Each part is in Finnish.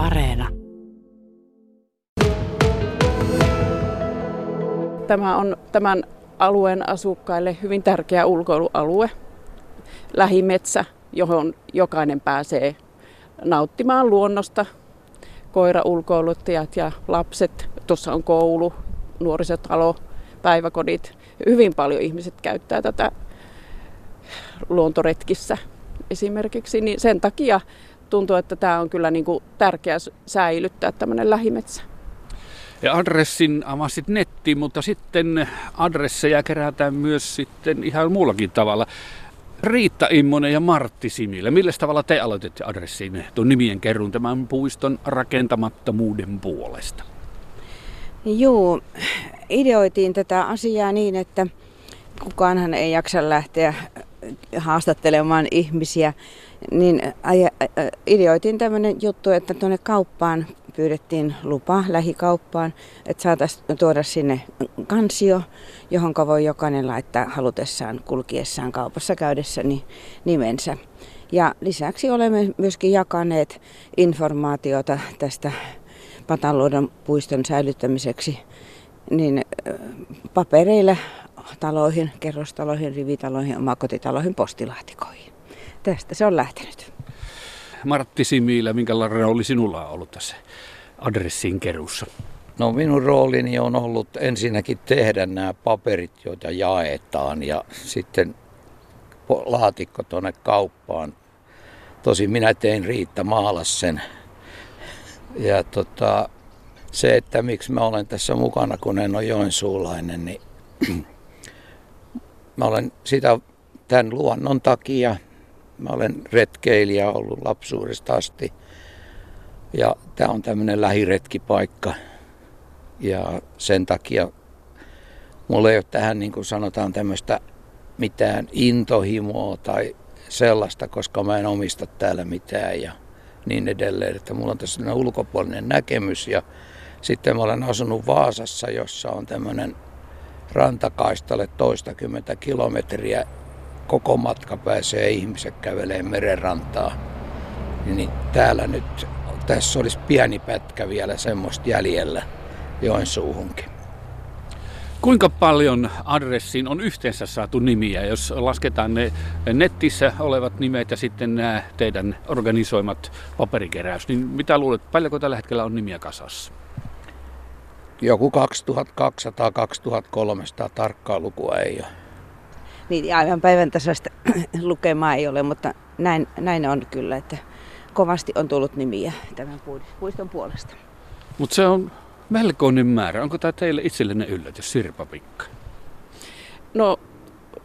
Areena. Tämä on tämän alueen asukkaille hyvin tärkeä ulkoilualue, lähimetsä, johon jokainen pääsee nauttimaan luonnosta. Koiraulkoiluttajat ja lapset, tuossa on koulu, nuorisotalo, päiväkodit. Hyvin paljon ihmiset käyttää tätä luontoretkissä esimerkiksi, niin sen takia tuntuu, että tämä on kyllä niin kuin tärkeää säilyttää tämmöinen lähimetsä. Ja adressin avasit nettiin, mutta sitten adresseja kerätään myös sitten ihan muullakin tavalla. Riitta Immonen ja Martti Similä, millä tavalla te aloititte adressiin tuon nimien kerun tämän puiston rakentamattomuuden puolesta? Joo, ideoitiin tätä asiaa niin, että kukaanhan ei jaksa lähteä haastattelemaan ihmisiä, niin ideoitiin tämmöinen juttu, että tuonne kauppaan pyydettiin lupa lähikauppaan, että saataisiin tuoda sinne kansio, johon voi jokainen laittaa halutessaan kulkiessaan kaupassa käydessäni nimensä. Ja lisäksi olemme myöskin jakaneet informaatiota tästä Pataluodon puiston säilyttämiseksi niin papereilla taloihin, kerrostaloihin, rivitaloihin, omakotitaloihin, postilaatikoihin. Tästä se on lähtenyt. Martti Simiilä, minkälainen rooli sinulla on ollut tässä adressin keruussa? No minun roolini on ollut ensinnäkin tehdä nämä paperit, joita jaetaan ja sitten laatikko tuonne kauppaan. Tosin minä tein Riitta maalas sen. Ja tota, se, että miksi mä olen tässä mukana, kun en ole joensuulainen, niin mä olen sitä tämän luonnon takia. Mä olen retkeilijä ollut lapsuudesta asti. Ja tämä on tämmöinen lähiretkipaikka. Ja sen takia mulla ei ole tähän niin kuin sanotaan tämmöistä mitään intohimoa tai sellaista, koska mä en omista täällä mitään ja niin edelleen. Että mulla on tässä ulkopuolinen näkemys ja sitten mä olen asunut Vaasassa, jossa on tämmöinen rantakaistalle toistakymmentä kilometriä. Koko matka pääsee ihmiset kävelee merenrantaa. Niin täällä nyt, tässä olisi pieni pätkä vielä semmoista jäljellä Joensuuhunkin. Kuinka paljon adressiin on yhteensä saatu nimiä, jos lasketaan ne netissä olevat nimet ja sitten nämä teidän organisoimat paperikeräys, niin mitä luulet, paljonko tällä hetkellä on nimiä kasassa? Joku 2200-2300 tarkkaa lukua ei ole. Niin aivan päivän tasoista lukemaa ei ole, mutta näin, näin on kyllä, että kovasti on tullut nimiä tämän puiston puolesta. Mutta se on melkoinen määrä. Onko tämä teille itsellenne yllätys, Sirpa Pikka? No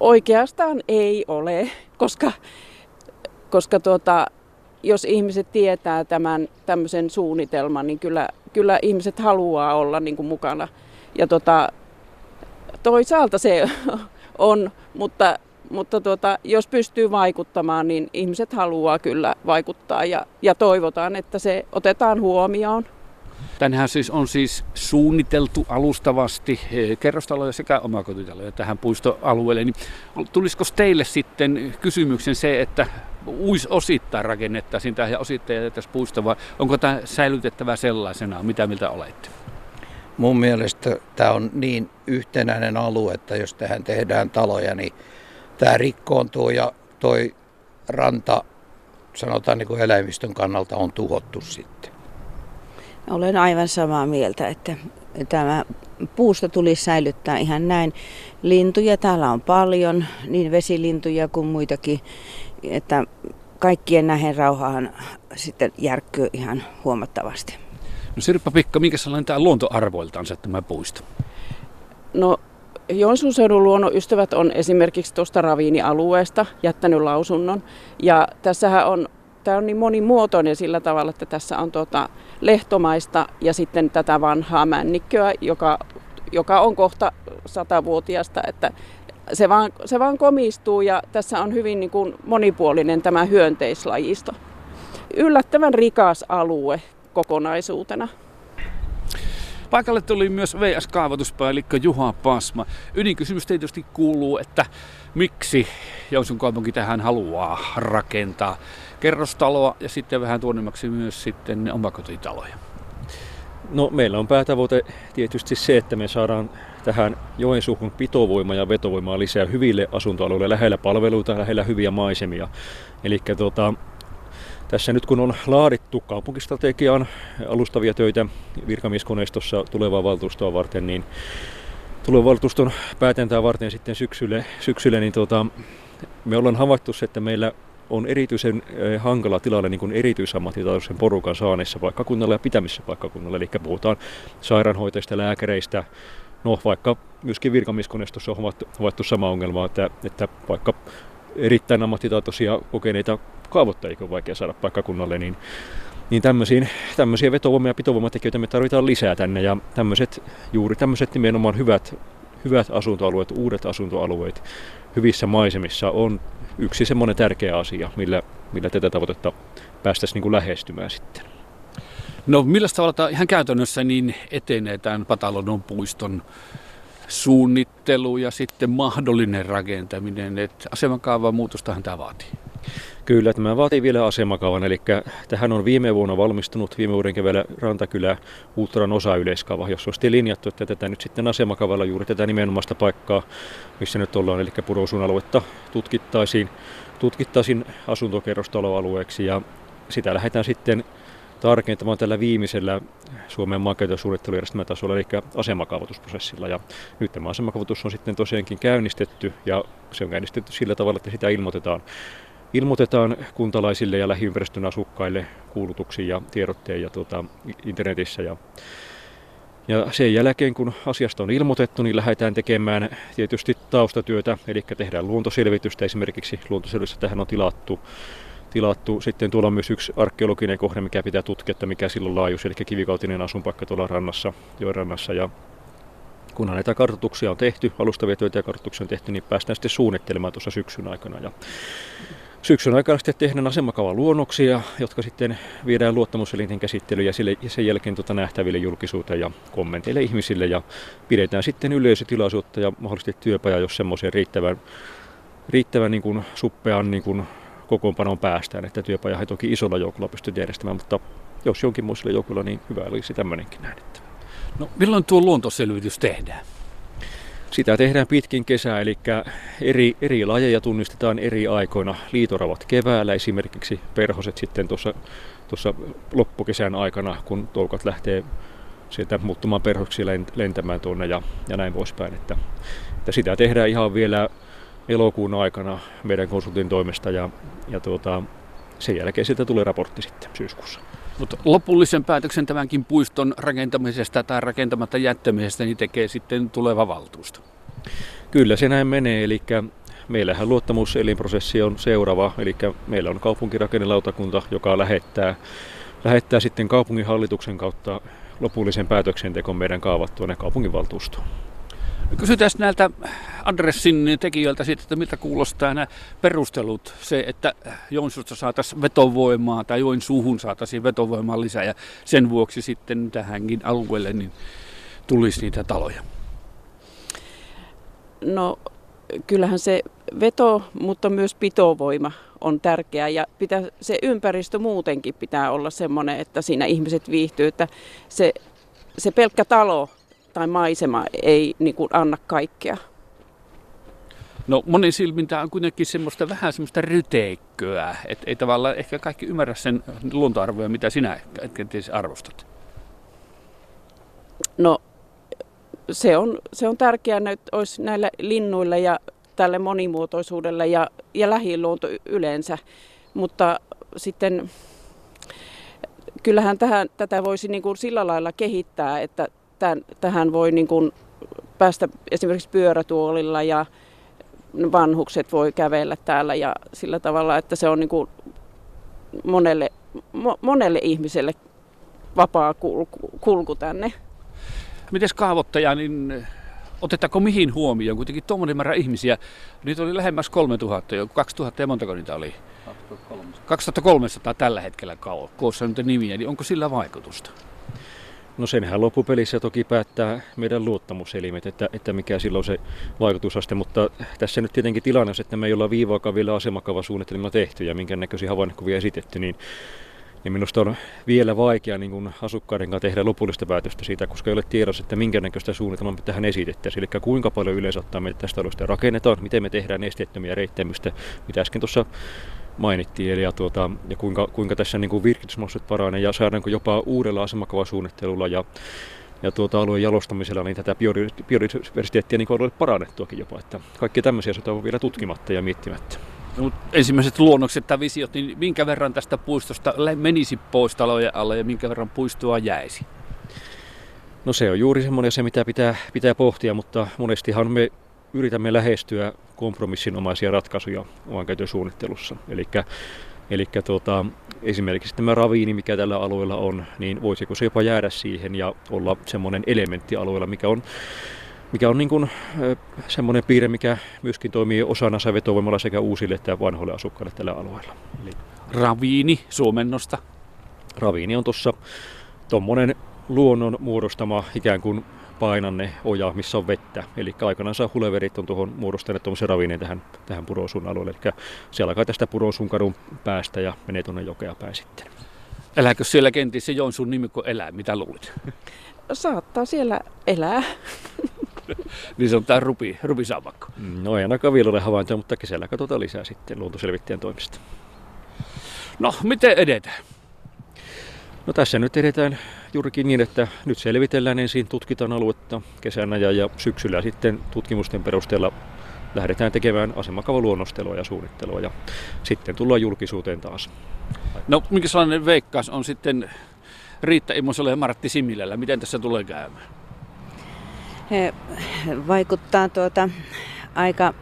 oikeastaan ei ole, koska, koska tuota, jos ihmiset tietää tämän tämmöisen suunnitelman, niin kyllä, kyllä ihmiset haluaa olla niin kuin mukana. Ja tota, toisaalta se on, mutta, mutta tuota, jos pystyy vaikuttamaan, niin ihmiset haluaa kyllä vaikuttaa ja, ja toivotaan, että se otetaan huomioon. Tänähän siis on siis suunniteltu alustavasti eh, kerrostaloja sekä omakotitaloja tähän puistoalueelle. Niin tulisiko teille sitten kysymyksen se, että uis osittain rakennettaisiin tähän ja osittain jätettäisiin puisto, vai onko tämä säilytettävä sellaisena? Mitä miltä olette? Mun mielestä tämä on niin yhtenäinen alue, että jos tähän tehdään taloja, niin tämä rikkoontuu ja toi ranta, sanotaan niin kuin eläimistön kannalta, on tuhottu sitten. Olen aivan samaa mieltä, että tämä puusto tulisi säilyttää ihan näin. Lintuja täällä on paljon, niin vesilintuja kuin muitakin, että kaikkien nähen rauhaan sitten järkkyy ihan huomattavasti. No Sirppa Pikka, minkä sellainen tämä luontoarvoiltaansa tämä puisto? No Joensuun seudun luonnonystävät on esimerkiksi tuosta raviinialueesta jättänyt lausunnon. Ja tässähän on tämä on niin monimuotoinen sillä tavalla, että tässä on tuota lehtomaista ja sitten tätä vanhaa männikköä, joka, joka on kohta satavuotiasta, että se vaan, se vaan komistuu ja tässä on hyvin niin kuin monipuolinen tämä hyönteislajisto. Yllättävän rikas alue kokonaisuutena. Paikalle tuli myös VS-kaavoituspäällikkö Juha Pasma. Ydinkysymys tietysti kuuluu, että miksi Joensuun kaupunki tähän haluaa rakentaa kerrostaloa ja sitten vähän tuonnemmaksi myös sitten omakotitaloja. No meillä on päätavoite tietysti se, että me saadaan tähän Joensuuhun pitovoimaa ja vetovoimaa lisää hyville asuntoalueille, lähellä palveluita, lähellä hyviä maisemia. Eli tuota, tässä nyt kun on laadittu kaupunkistrategian alustavia töitä virkamieskoneistossa tulevaa valtuustoa varten, niin tulevan valtuuston päätäntä varten sitten syksylle, syksylle niin tuota, me ollaan havaittu että meillä on erityisen eh, hankala tilanne niin erityisammattitaitoisen porukan saaneissa paikkakunnalla ja pitämissä paikkakunnalla. Eli puhutaan sairaanhoitajista, lääkäreistä, no vaikka myöskin virkamieskoneistossa on havaittu, havaittu sama ongelma, että, että vaikka erittäin ammattitaitoisia kokeneita kaavoittajia on vaikea saada paikkakunnalle, niin, niin tämmöisiin, tämmöisiä vetovoima- ja pitovoimatekijöitä me tarvitaan lisää tänne ja tämmöiset, juuri tämmöiset nimenomaan hyvät, hyvät asuntoalueet, uudet asuntoalueet hyvissä maisemissa on yksi semmoinen tärkeä asia, millä, millä tätä tavoitetta päästäisiin niin kuin lähestymään sitten. No millä tavalla ihan käytännössä niin etenee tämän Patalodon puiston suunnittelu ja sitten mahdollinen rakentaminen, että asemakaavan muutostahan tämä vaatii? Kyllä, tämä vaatii vielä asemakaavan, eli tähän on viime vuonna valmistunut viime vuoden keväällä Rantakylä Ultran osa-yleiskaava, jossa on sitten linjattu, että tätä nyt sitten asemakaavalla juuri tätä nimenomaista paikkaa, missä nyt ollaan, eli Purosuun aluetta tutkittaisiin, tutkittaisiin asuntokerrostaloalueeksi ja sitä lähdetään sitten tarkentamaan tällä viimeisellä Suomen maankäytön suunnittelujärjestelmän tasolla, eli asemakaavoitusprosessilla. Ja nyt tämä asemakaavoitus on sitten tosiaankin käynnistetty, ja se on käynnistetty sillä tavalla, että sitä ilmoitetaan ilmoitetaan kuntalaisille ja lähiympäristön asukkaille kuulutuksiin ja tiedotteen ja tuota, internetissä. Ja, ja sen jälkeen, kun asiasta on ilmoitettu, niin lähdetään tekemään tietysti taustatyötä, eli tehdään luontoselvitystä. Esimerkiksi luontoselvitystä tähän on tilattu. tilattu. Sitten tuolla on myös yksi arkeologinen kohde, mikä pitää tutkia, että mikä silloin laajuus, eli kivikautinen asunpaikka tuolla rannassa, joen Ja kunhan näitä kartoituksia on tehty, alustavia töitä ja kartoituksia on tehty, niin päästään sitten suunnittelemaan tuossa syksyn aikana. Ja syksyn aikana sitten tehdään asemakaavan luonnoksia, jotka sitten viedään luottamuselinten käsittelyyn ja, sille, ja sen jälkeen tuota nähtäville julkisuuteen ja kommenteille ihmisille ja pidetään sitten yleisötilaisuutta ja mahdollisesti työpaja, jos semmoisen riittävän, riittävän niin kuin suppean niin kuin kokoonpanoon päästään, että työpaja ei toki isolla joukolla pysty järjestämään, mutta jos jonkin muisella joukolla, niin hyvä olisi tämmöinenkin nähdettävä. No milloin tuo luontoselvitys tehdään? Sitä tehdään pitkin kesää, eli eri, eri lajeja tunnistetaan eri aikoina. Liitoravat keväällä esimerkiksi, perhoset sitten tuossa, tuossa loppukesän aikana, kun toukat lähtee sieltä muuttumaan perhoksi lentämään tuonne ja, ja näin poispäin. Että, että sitä tehdään ihan vielä elokuun aikana meidän konsultin toimesta ja, ja tuota, sen jälkeen siitä tulee raportti sitten syyskuussa. Mutta lopullisen päätöksen tämänkin puiston rakentamisesta tai rakentamatta jättämisestä niin tekee sitten tuleva valtuusto. Kyllä se näin menee, eli meillähän luottamuselinprosessi on seuraava, eli meillä on kaupunkirakennelautakunta, joka lähettää, lähettää sitten kaupunginhallituksen kautta lopullisen päätöksentekon meidän kaavat tuonne kaupunginvaltuustoon. Kysytään näiltä adressin tekijöiltä siitä, että miltä kuulostaa nämä perustelut. Se, että Joensuusta saataisiin vetovoimaa tai Joensuuhun saataisiin vetovoimaa lisää ja sen vuoksi sitten tähänkin alueelle niin tulisi niitä taloja. No kyllähän se veto, mutta myös pitovoima on tärkeää ja pitää, se ympäristö muutenkin pitää olla sellainen, että siinä ihmiset viihtyy, että se, se pelkkä talo tai maisema ei niin kuin, anna kaikkea. No monin silmin tämä on kuitenkin semmoista vähän semmoista ryteikköä, että ei tavallaan ehkä kaikki ymmärrä sen luontoarvoja, mitä sinä kenties arvostat. No se on, se on tärkeää, että olisi näillä linnuilla ja tälle monimuotoisuudelle ja, ja lähiluonto yleensä, mutta sitten kyllähän tähän, tätä voisi niin kuin sillä lailla kehittää, että tämän, tähän voi niin kuin päästä esimerkiksi pyörätuolilla ja vanhukset voi kävellä täällä ja sillä tavalla, että se on niin kuin monelle, mo, monelle ihmiselle vapaa kulku, kulku tänne. Miten kaavoittaja, niin otetaanko mihin huomioon? Kuitenkin tuommoinen määrä ihmisiä. Nyt oli lähemmäs 3000 jo. 2000 ja montako niitä oli? 2300. 2300 tällä hetkellä koossa nyt nimiä. Niin onko sillä vaikutusta? No senhän loppupelissä toki päättää meidän luottamuselimet, että, että mikä silloin se vaikutusaste, mutta tässä nyt tietenkin tilanne on, että me ei olla viivaakaan vielä asemakavasuunnitelmilla tehty ja minkä näköisiä havainnokuvia esitetty, niin niin minusta on vielä vaikea niin kuin asukkaiden kanssa tehdä lopullista päätöstä siitä, koska ei ole tiedossa, että minkä näköistä suunnitelmaa me tähän esitettäisiin. Eli kuinka paljon yleensä ottaa meitä tästä alusta rakennetaan, miten me tehdään esteettömiä reittämystä, mitä äsken tuossa mainittiin, eli ja, tuota, ja kuinka, kuinka tässä niin kuin virkitysmahdollisuudet paranee ja saadaanko jopa uudella asemakavasuunnittelulla ja ja tuota alueen jalostamisella niin tätä biodiversiteettiä niin on parannettuakin jopa. Että kaikki tämmöisiä asioita on vielä tutkimatta ja miettimättä. No, ensimmäiset luonnokset tai visiot, niin minkä verran tästä puistosta menisi pois talojen alle ja minkä verran puistoa jäisi? No se on juuri semmoinen se, mitä pitää, pitää pohtia, mutta monestihan me yritämme lähestyä kompromissinomaisia ratkaisuja käytön suunnittelussa. Eli tuota, esimerkiksi tämä raviini, mikä tällä alueella on, niin voisiko se jopa jäädä siihen ja olla semmoinen elementti alueella, mikä on mikä on niin kuin, semmoinen piirre, mikä myöskin toimii osana vetovoimalla sekä uusille että vanhoille asukkaille tällä alueella. Eli raviini suomennosta? Raviini on tuossa tuommoinen luonnon muodostama ikään kuin painanne oja, missä on vettä. Eli aikanaan huleverit on tuohon muodostaneet tuommoisen ravineen tähän, tähän Purosun alueelle. Eli se alkaa tästä Purosun kadun päästä ja menee tuonne jokea päin sitten. Elääkö siellä kenties se Joensuun nimikko elää? Mitä luulit? Saattaa siellä elää. niin se on tämä rupi, rupisaamakko. No ei ainakaan vielä ole havaintoja, mutta kesällä katsotaan lisää sitten luontoselvittäjän toimista. No, miten edetään? No tässä nyt edetään juurikin niin, että nyt selvitellään ensin, tutkitaan aluetta kesänä ja, ja syksyllä sitten tutkimusten perusteella lähdetään tekemään asemakavaluonnostelua ja suunnittelua ja sitten tullaan julkisuuteen taas. No, mikä sellainen veikkaus on sitten Riitta Imoselle ja Martti Similällä? Miten tässä tulee käymään? He vaikuttaa tuota aika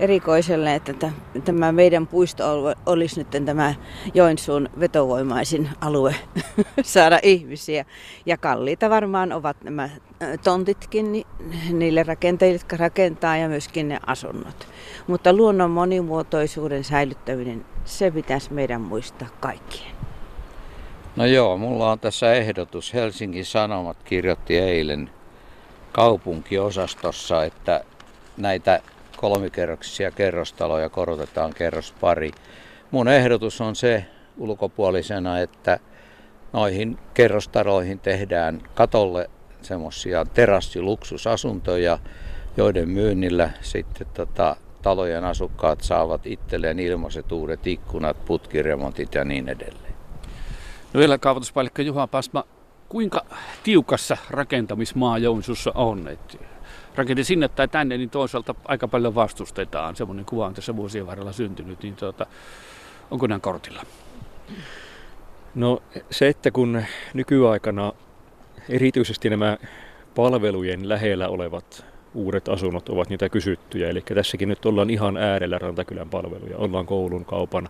erikoiselle, että tämä meidän puisto olisi nyt tämä Joensuun vetovoimaisin alue saada ihmisiä. Ja kalliita varmaan ovat nämä tontitkin niille rakentajille, jotka rakentaa ja myöskin ne asunnot. Mutta luonnon monimuotoisuuden säilyttäminen, se pitäisi meidän muistaa kaikkien. No joo, mulla on tässä ehdotus. Helsingin Sanomat kirjoitti eilen kaupunkiosastossa, että näitä kolmikerroksisia kerrostaloja korotetaan kerros pari. Mun ehdotus on se ulkopuolisena, että noihin kerrostaloihin tehdään katolle semmoisia terassiluksusasuntoja, joiden myynnillä sitten tota, talojen asukkaat saavat itselleen ilmaiset uudet ikkunat, putkiremontit ja niin edelleen. No vielä kaavoituspäällikkö Juha Pasma, kuinka tiukassa rakentamismaa Joensuussa on? Et rakentin sinne tai tänne, niin toisaalta aika paljon vastustetaan. Semmoinen kuva on tässä vuosien varrella syntynyt, niin tuota, onko nämä kortilla? No se, että kun nykyaikana erityisesti nämä palvelujen lähellä olevat uudet asunnot ovat niitä kysyttyjä. Eli tässäkin nyt ollaan ihan äärellä Rantakylän palveluja. Ollaan koulun, kaupan,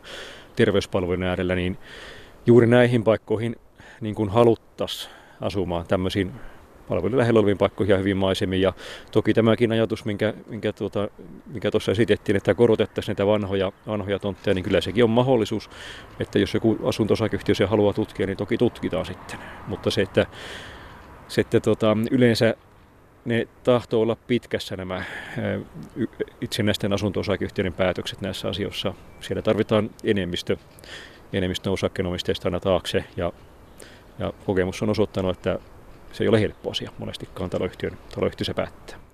terveyspalvelujen äärellä, niin juuri näihin paikkoihin niin kuin haluttaisiin asumaan tämmöisiin palvelun lähellä oleviin paikkoihin ja hyvin maisemiin. Ja toki tämäkin ajatus, minkä, minkä, tuota, minkä tuossa esitettiin, että korotettaisiin näitä vanhoja, vanhoja tontteja, niin kyllä sekin on mahdollisuus, että jos joku asunto se haluaa tutkia, niin toki tutkitaan sitten. Mutta se, että, se, että tuota, yleensä ne tahtoo olla pitkässä nämä itsenäisten asunto päätökset näissä asioissa. Siellä tarvitaan enemmistö, enemmistö osakkeenomistajista aina taakse ja, ja kokemus on osoittanut, että se ei ole helppo asia monestikaan taloyhtiön, taloyhtiö se päättää.